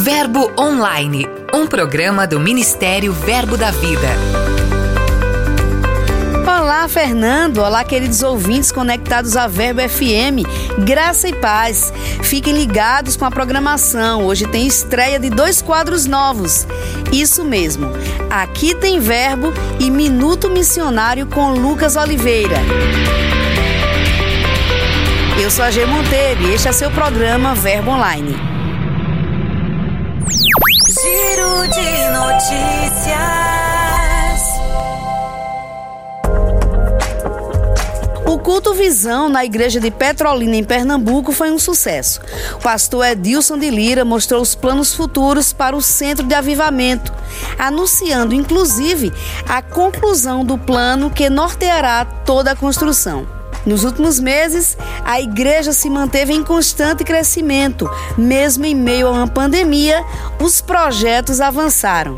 Verbo Online, um programa do Ministério Verbo da Vida. Olá, Fernando. Olá, queridos ouvintes conectados à Verbo FM. Graça e paz. Fiquem ligados com a programação. Hoje tem estreia de dois quadros novos. Isso mesmo. Aqui tem Verbo e Minuto Missionário com Lucas Oliveira. Eu sou a G Monteiro e este é seu programa Verbo Online. Giro de notícias. O culto Visão na igreja de Petrolina, em Pernambuco, foi um sucesso. O pastor Edilson de Lira mostrou os planos futuros para o centro de avivamento, anunciando inclusive a conclusão do plano que norteará toda a construção. Nos últimos meses, a igreja se manteve em constante crescimento. Mesmo em meio a uma pandemia, os projetos avançaram.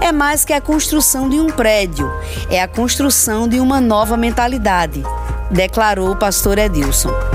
É mais que a construção de um prédio, é a construção de uma nova mentalidade declarou o pastor Edilson.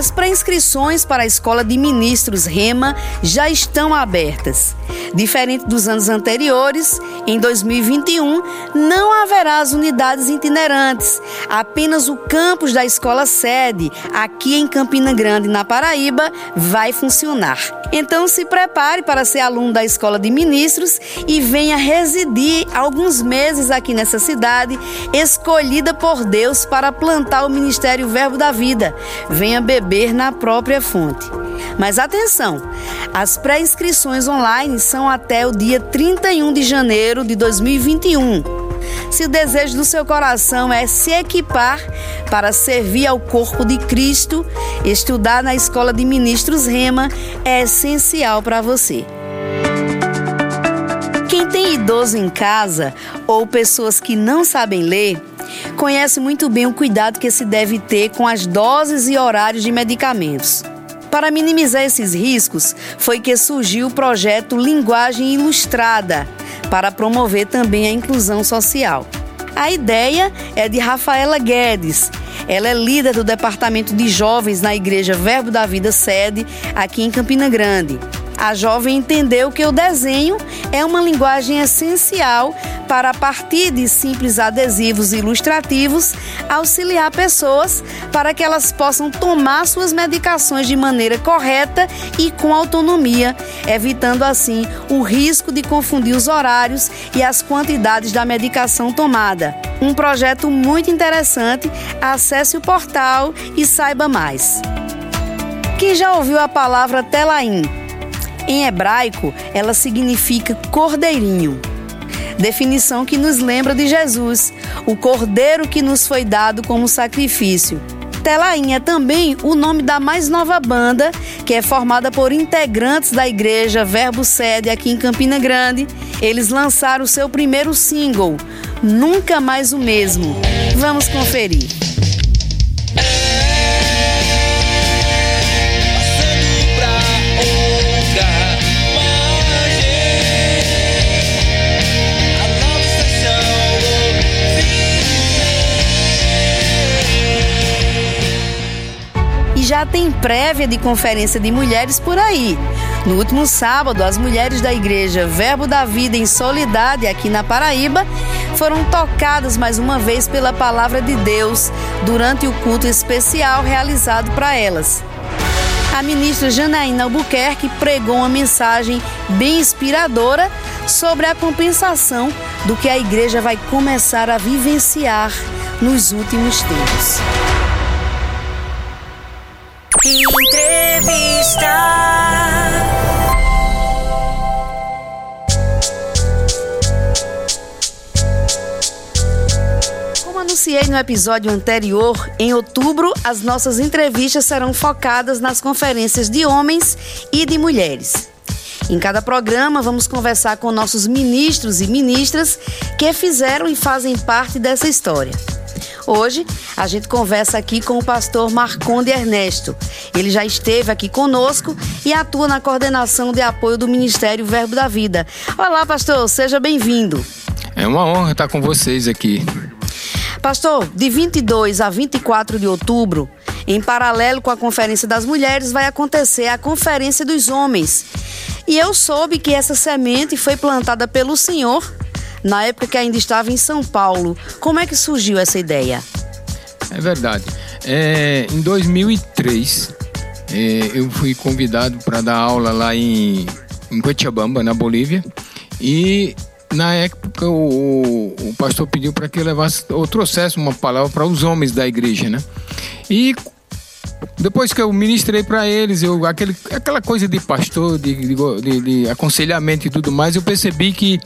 As pré-inscrições para a Escola de Ministros Rema já estão abertas. Diferente dos anos anteriores, em 2021 não haverá as unidades itinerantes, apenas o campus da escola sede, aqui em Campina Grande, na Paraíba, vai funcionar. Então se prepare para ser aluno da Escola de Ministros e venha residir alguns meses aqui nessa cidade, escolhida por Deus para plantar o Ministério Verbo da Vida. Venha beber na própria fonte. Mas atenção, as pré-inscrições online são até o dia 31 de janeiro de 2021. Se o desejo do seu coração é se equipar para servir ao corpo de Cristo, estudar na Escola de Ministros Rema é essencial para você. Quem tem idoso em casa ou pessoas que não sabem ler, conhece muito bem o cuidado que se deve ter com as doses e horários de medicamentos. Para minimizar esses riscos, foi que surgiu o projeto Linguagem Ilustrada, para promover também a inclusão social. A ideia é de Rafaela Guedes. Ela é líder do Departamento de Jovens na Igreja Verbo da Vida Sede, aqui em Campina Grande. A jovem entendeu que o desenho é uma linguagem essencial para, a partir de simples adesivos ilustrativos, auxiliar pessoas para que elas possam tomar suas medicações de maneira correta e com autonomia, evitando assim o risco de confundir os horários e as quantidades da medicação tomada. Um projeto muito interessante. Acesse o portal e saiba mais. Quem já ouviu a palavra Telaim? Em hebraico, ela significa cordeirinho. Definição que nos lembra de Jesus, o cordeiro que nos foi dado como sacrifício. Telaim é também o nome da mais nova banda, que é formada por integrantes da igreja Verbo Sede aqui em Campina Grande. Eles lançaram o seu primeiro single, Nunca Mais o Mesmo. Vamos conferir. Já tem prévia de conferência de mulheres por aí. No último sábado, as mulheres da igreja Verbo da Vida em Solidade, aqui na Paraíba, foram tocadas mais uma vez pela palavra de Deus durante o culto especial realizado para elas. A ministra Janaína Albuquerque pregou uma mensagem bem inspiradora sobre a compensação do que a igreja vai começar a vivenciar nos últimos tempos. Entrevista. Como anunciei no episódio anterior, em outubro as nossas entrevistas serão focadas nas conferências de homens e de mulheres. Em cada programa, vamos conversar com nossos ministros e ministras que fizeram e fazem parte dessa história. Hoje a gente conversa aqui com o pastor Marconde Ernesto. Ele já esteve aqui conosco e atua na coordenação de apoio do Ministério Verbo da Vida. Olá, pastor, seja bem-vindo. É uma honra estar com vocês aqui. Pastor, de 22 a 24 de outubro, Em paralelo com a Conferência das Mulheres, vai acontecer a Conferência dos Homens. E eu soube que essa semente foi plantada pelo senhor na época que ainda estava em São Paulo. Como é que surgiu essa ideia? É verdade. É, em 2003, é, eu fui convidado para dar aula lá em, em Cochabamba, na Bolívia. E na época o, o pastor pediu para que eu levasse ou trouxesse uma palavra para os homens da igreja, né? E depois que eu ministrei para eles, eu, aquele, aquela coisa de pastor, de, de, de, aconselhamento e tudo mais, eu percebi que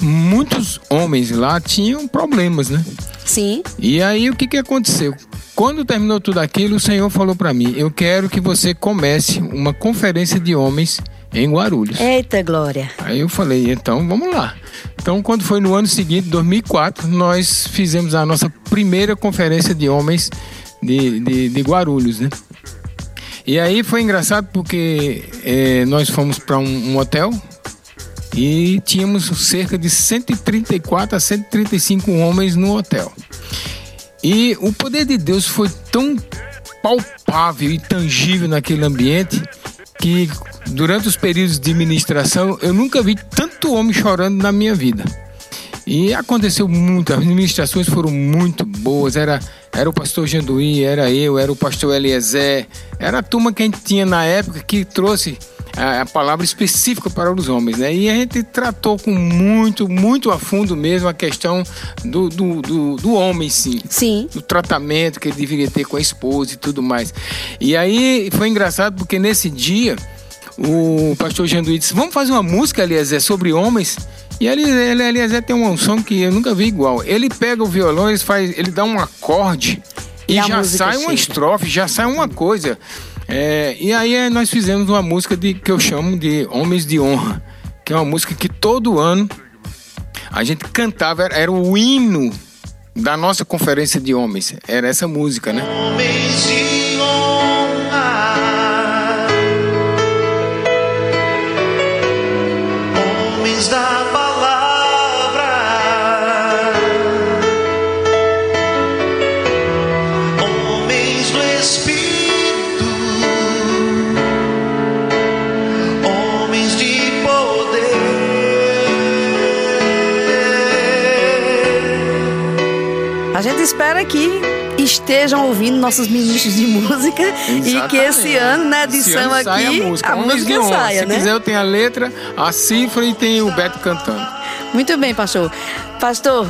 muitos homens lá tinham problemas, né? Sim. E aí o que, que aconteceu? Quando terminou tudo aquilo, o Senhor falou para mim: Eu quero que você comece uma conferência de homens em Guarulhos. Eita glória! Aí eu falei: Então vamos lá. Então, quando foi no ano seguinte, 2004, nós fizemos a nossa primeira conferência de homens de, de, de Guarulhos, né? E aí foi engraçado porque é, nós fomos para um, um hotel e tínhamos cerca de 134 a 135 homens no hotel. E o poder de Deus foi tão palpável e tangível naquele ambiente que durante os períodos de ministração eu nunca vi tanto homem chorando na minha vida. E aconteceu muito, as ministrações foram muito boas, era, era o pastor Janduí, era eu, era o pastor Eliezer, era a turma que a gente tinha na época que trouxe a, a, palavra específica para os homens, né? E a gente tratou com muito, muito a fundo mesmo a questão do, do, do, do homem, sim. Sim. Do tratamento que ele deveria ter com a esposa e tudo mais. E aí foi engraçado porque nesse dia o pastor Janduí disse: Vamos fazer uma música, Eliezer, sobre homens. E ele, ele, Eliezer tem uma unção que eu nunca vi igual. Ele pega o violão, ele, faz, ele dá um acorde e, e já sai chega. uma estrofe, já sai uma coisa. É, e aí é, nós fizemos uma música de, que eu chamo de Homens de Honra, que é uma música que todo ano a gente cantava, era, era o hino da nossa conferência de homens. Era essa música, né? Homens de espera que estejam ouvindo nossos ministros de música Exatamente. e que esse ano, né, edição aqui, a música, a música saia, Se né? quiser, eu tenho a letra, a cifra e tem o Beto cantando. Muito bem, pastor. Pastor,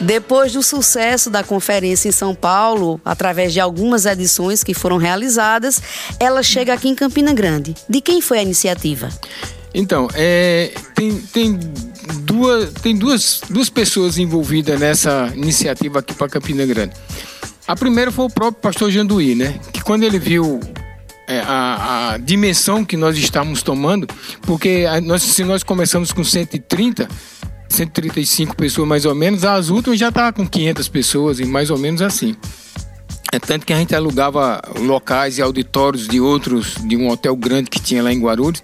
depois do sucesso da conferência em São Paulo, através de algumas edições que foram realizadas, ela chega aqui em Campina Grande. De quem foi a iniciativa? Então, é, tem, tem duas, tem duas, duas pessoas envolvidas nessa iniciativa aqui para Campina Grande. A primeira foi o próprio pastor Janduí, né? Que quando ele viu é, a, a, dimensão que nós estamos tomando, porque nós, se nós começamos com 130, 135 pessoas mais ou menos, as últimas já estavam com 500 pessoas e mais ou menos assim. É tanto que a gente alugava locais e auditórios de outros, de um hotel grande que tinha lá em Guarulhos.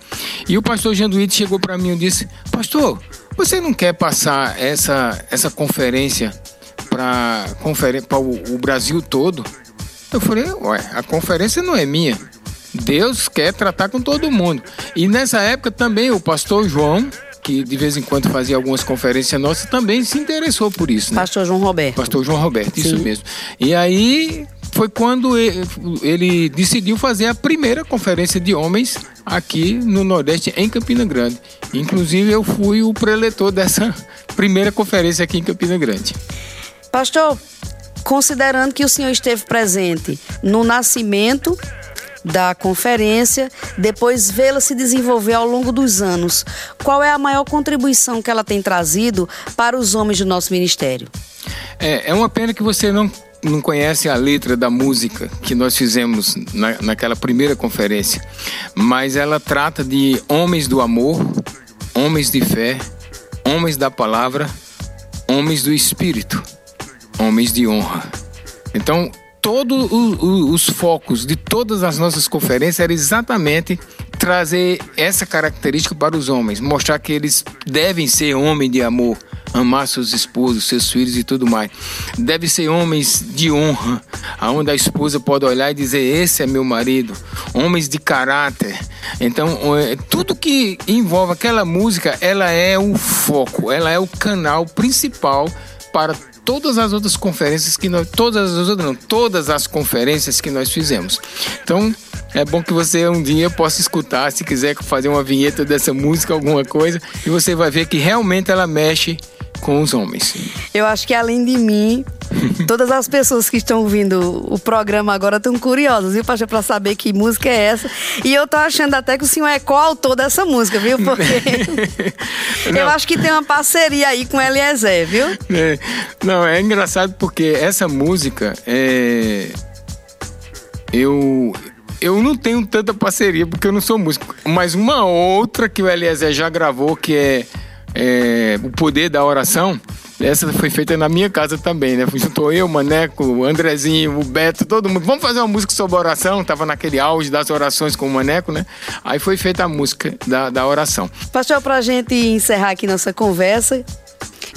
E o pastor Janduíde chegou para mim e disse: Pastor, você não quer passar essa, essa conferência para o, o Brasil todo? Eu falei: Ué, a conferência não é minha. Deus quer tratar com todo mundo. E nessa época também o pastor João, que de vez em quando fazia algumas conferências nossas, também se interessou por isso. Né? Pastor João Roberto. Pastor João Roberto, Sim. isso mesmo. E aí foi quando ele, decidiu fazer a primeira conferência de homens aqui no Nordeste, em Campina Grande. Inclusive, eu fui o preletor dessa primeira conferência aqui em Campina Grande. Pastor, considerando que o senhor esteve presente no nascimento da conferência, depois vê-la se desenvolver ao longo dos anos, qual é a maior contribuição que ela tem trazido para os homens do nosso ministério? É, é uma pena que você não não conhece a letra da música que nós fizemos na, naquela primeira conferência, mas ela trata de homens do amor, homens de fé, homens da palavra, homens do espírito, homens de honra. Então, todos os focos de todas as nossas conferências era exatamente trazer essa característica para os homens, mostrar que eles devem ser homem de amor, amar seus esposos, seus filhos e tudo mais. Deve ser homens de honra, aonde a esposa pode olhar e dizer: Esse é meu marido. Homens de caráter. Então, é, tudo que envolve aquela música, ela é o foco, ela é o canal principal para todas as outras conferências que nós, todas as outras não, todas as conferências que nós fizemos. Então, é bom que você um dia possa escutar, se quiser fazer uma vinheta dessa música, alguma coisa, e você vai ver que realmente ela mexe com os homens. Eu acho que além de mim, todas as pessoas que estão ouvindo o programa agora estão curiosas, viu, Pacha, para saber que música é essa. E eu tô achando até que o senhor é coautor dessa música, viu? Porque eu acho que tem uma parceria aí com Eliezer, viu? É. Não, é engraçado porque essa música é. Eu, eu não tenho tanta parceria porque eu não sou músico. Mas uma outra que o Eliezer já gravou, que é, é O Poder da Oração, essa foi feita na minha casa também, né? Juntou eu, Maneco, o Andrezinho, o Beto, todo mundo. Vamos fazer uma música sobre oração. Tava naquele auge das orações com o Maneco, né? Aí foi feita a música da, da oração. Pastor, pra gente encerrar aqui nossa conversa,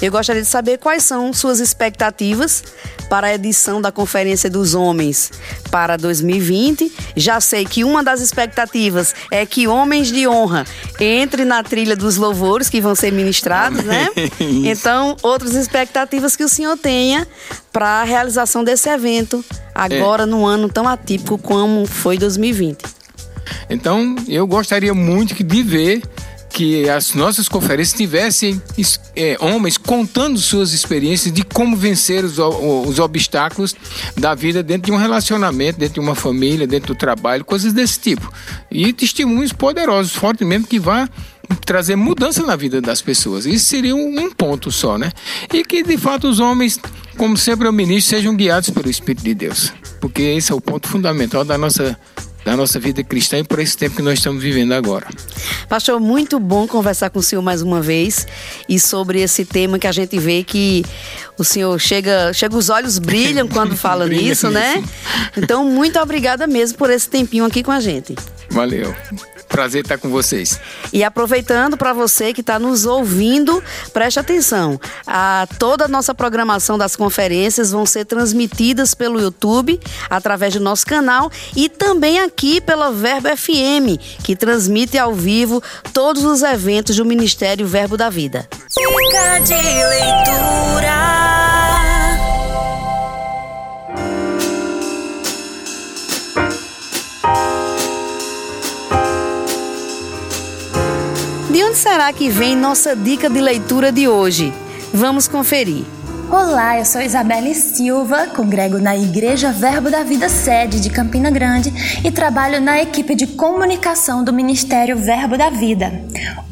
eu gostaria de saber quais são suas expectativas para a edição da Conferência dos Homens para 2020. Já sei que uma das expectativas é que homens de honra entrem na trilha dos louvores que vão ser ministrados, né? Então, outras expectativas que o senhor tenha para a realização desse evento agora é. num ano tão atípico como foi 2020. Então, eu gostaria muito de ver que as nossas conferências tivessem é, homens contando suas experiências de como vencer os, os, obstáculos da vida dentro de um relacionamento, dentro de uma família, dentro do trabalho, coisas desse tipo. E testemunhos poderosos, fortes mesmo, que vá trazer mudança na vida das pessoas. Isso seria um ponto só, né? E que de fato os homens, como sempre eu ministro, sejam guiados pelo Espírito de Deus. Porque esse é o ponto fundamental da nossa da nossa vida cristã e por esse tempo que nós estamos vivendo agora. Pastor, muito bom conversar com o senhor mais uma vez e sobre esse tema que a gente vê que o senhor chega, chega os olhos brilham quando fala nisso, né? Então, muito obrigada mesmo por esse tempinho aqui com a gente. Valeu. Prazer estar com vocês. E aproveitando para você que está nos ouvindo, preste atenção. A, toda a nossa programação das conferências vão ser transmitidas pelo YouTube, através do nosso canal e também aqui pela Verbo FM, que transmite ao vivo todos os eventos do Ministério Verbo da Vida. Dica de leitura. De onde será que vem nossa dica de leitura de hoje? Vamos conferir. Olá, eu sou Isabelle Silva, congrego na Igreja Verbo da Vida Sede de Campina Grande e trabalho na equipe de comunicação do Ministério Verbo da Vida.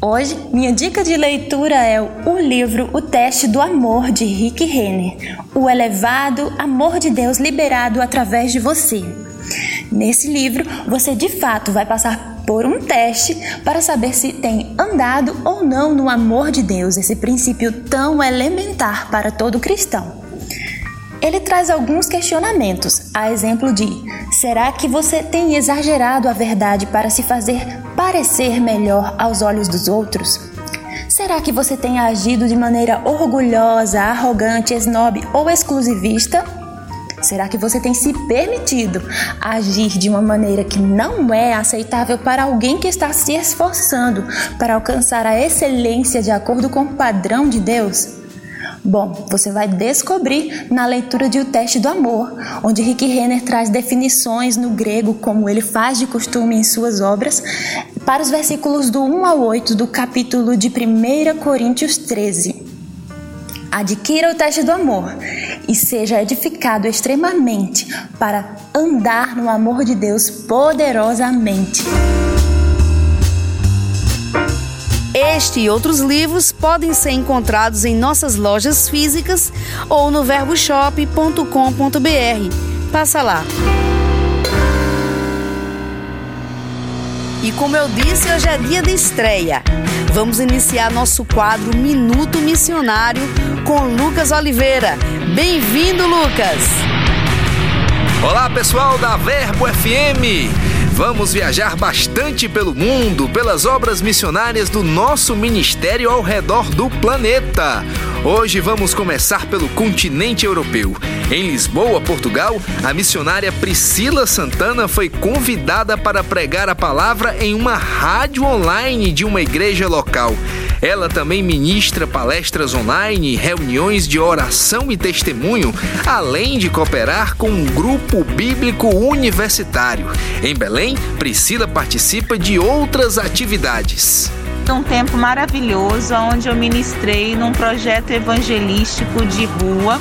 Hoje, minha dica de leitura é o livro O Teste do Amor de Rick Renner, o elevado amor de Deus liberado através de você. Nesse livro, você de fato vai passar por um teste para saber se tem andado ou não no amor de Deus, esse princípio tão elementar para todo cristão. Ele traz alguns questionamentos, a exemplo de: será que você tem exagerado a verdade para se fazer parecer melhor aos olhos dos outros? Será que você tem agido de maneira orgulhosa, arrogante, snob ou exclusivista? Será que você tem se permitido agir de uma maneira que não é aceitável para alguém que está se esforçando para alcançar a excelência de acordo com o padrão de Deus? Bom, você vai descobrir na leitura de O Teste do Amor, onde Rick Renner traz definições no grego, como ele faz de costume em suas obras, para os versículos do 1 ao 8 do capítulo de 1 Coríntios 13. Adquira o teste do amor e seja edificado extremamente para andar no amor de Deus poderosamente. Este e outros livros podem ser encontrados em nossas lojas físicas ou no verboshop.com.br. Passa lá. E como eu disse, hoje é dia de estreia. Vamos iniciar nosso quadro Minuto Missionário com Lucas Oliveira. Bem-vindo, Lucas! Olá, pessoal da Verbo FM! Vamos viajar bastante pelo mundo, pelas obras missionárias do nosso ministério ao redor do planeta. Hoje vamos começar pelo continente europeu. Em Lisboa, Portugal, a missionária Priscila Santana foi convidada para pregar a palavra em uma rádio online de uma igreja local. Ela também ministra palestras online, reuniões de oração e testemunho, além de cooperar com um grupo bíblico universitário. Em Belém, Priscila participa de outras atividades um tempo maravilhoso onde eu ministrei num projeto evangelístico de rua,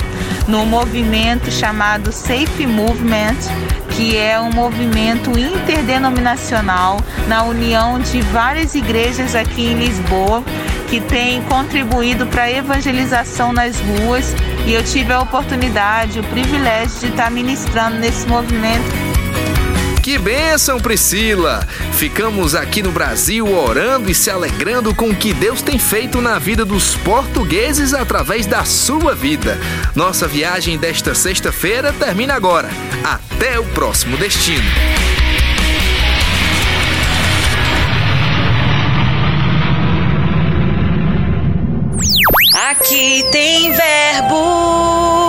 no movimento chamado Safe Movement, que é um movimento interdenominacional na união de várias igrejas aqui em Lisboa que tem contribuído para a evangelização nas ruas. E eu tive a oportunidade, o privilégio de estar ministrando nesse movimento que bênção, Priscila! Ficamos aqui no Brasil orando e se alegrando com o que Deus tem feito na vida dos portugueses através da sua vida. Nossa viagem desta sexta-feira termina agora. Até o próximo destino. Aqui tem verbo.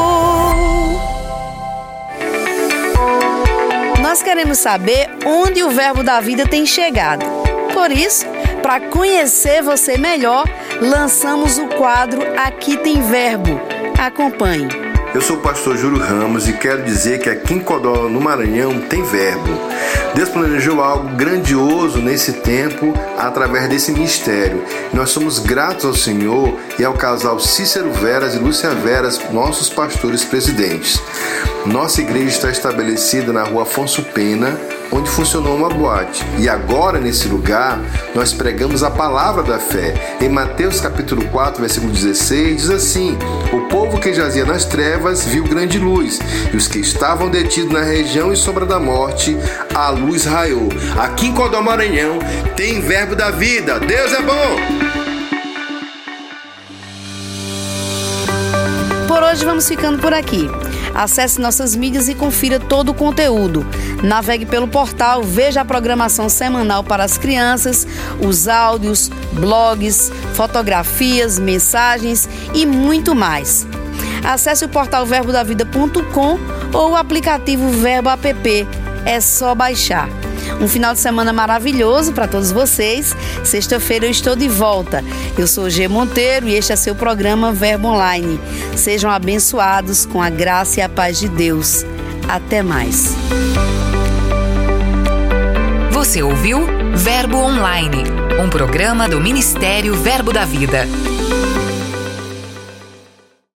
Nós queremos saber onde o verbo da vida tem chegado. Por isso, para conhecer você melhor, lançamos o quadro Aqui tem verbo. Acompanhe. Eu sou o pastor Júlio Ramos e quero dizer que aqui em Codó, no Maranhão, tem verbo. Deus planejou algo grandioso nesse tempo através desse ministério. Nós somos gratos ao Senhor e ao casal Cícero Veras e Lúcia Veras, nossos pastores presidentes. Nossa igreja está estabelecida na rua Afonso Pena, onde funcionou uma boate. E agora, nesse lugar, nós pregamos a palavra da fé. Em Mateus capítulo 4, versículo 16, diz assim: O povo que jazia nas trevas viu grande luz, e os que estavam detidos na região e sombra da morte, a luz raiou. Aqui em Codó Maranhão tem verbo da vida. Deus é bom! Por hoje vamos ficando por aqui. Acesse nossas mídias e confira todo o conteúdo. Navegue pelo portal, veja a programação semanal para as crianças, os áudios, blogs, fotografias, mensagens e muito mais. Acesse o portal verbodavida.com ou o aplicativo Verbo App. É só baixar. Um final de semana maravilhoso para todos vocês. Sexta-feira eu estou de volta. Eu sou G Monteiro e este é seu programa Verbo Online. Sejam abençoados com a graça e a paz de Deus. Até mais. Você ouviu Verbo Online, um programa do Ministério Verbo da Vida.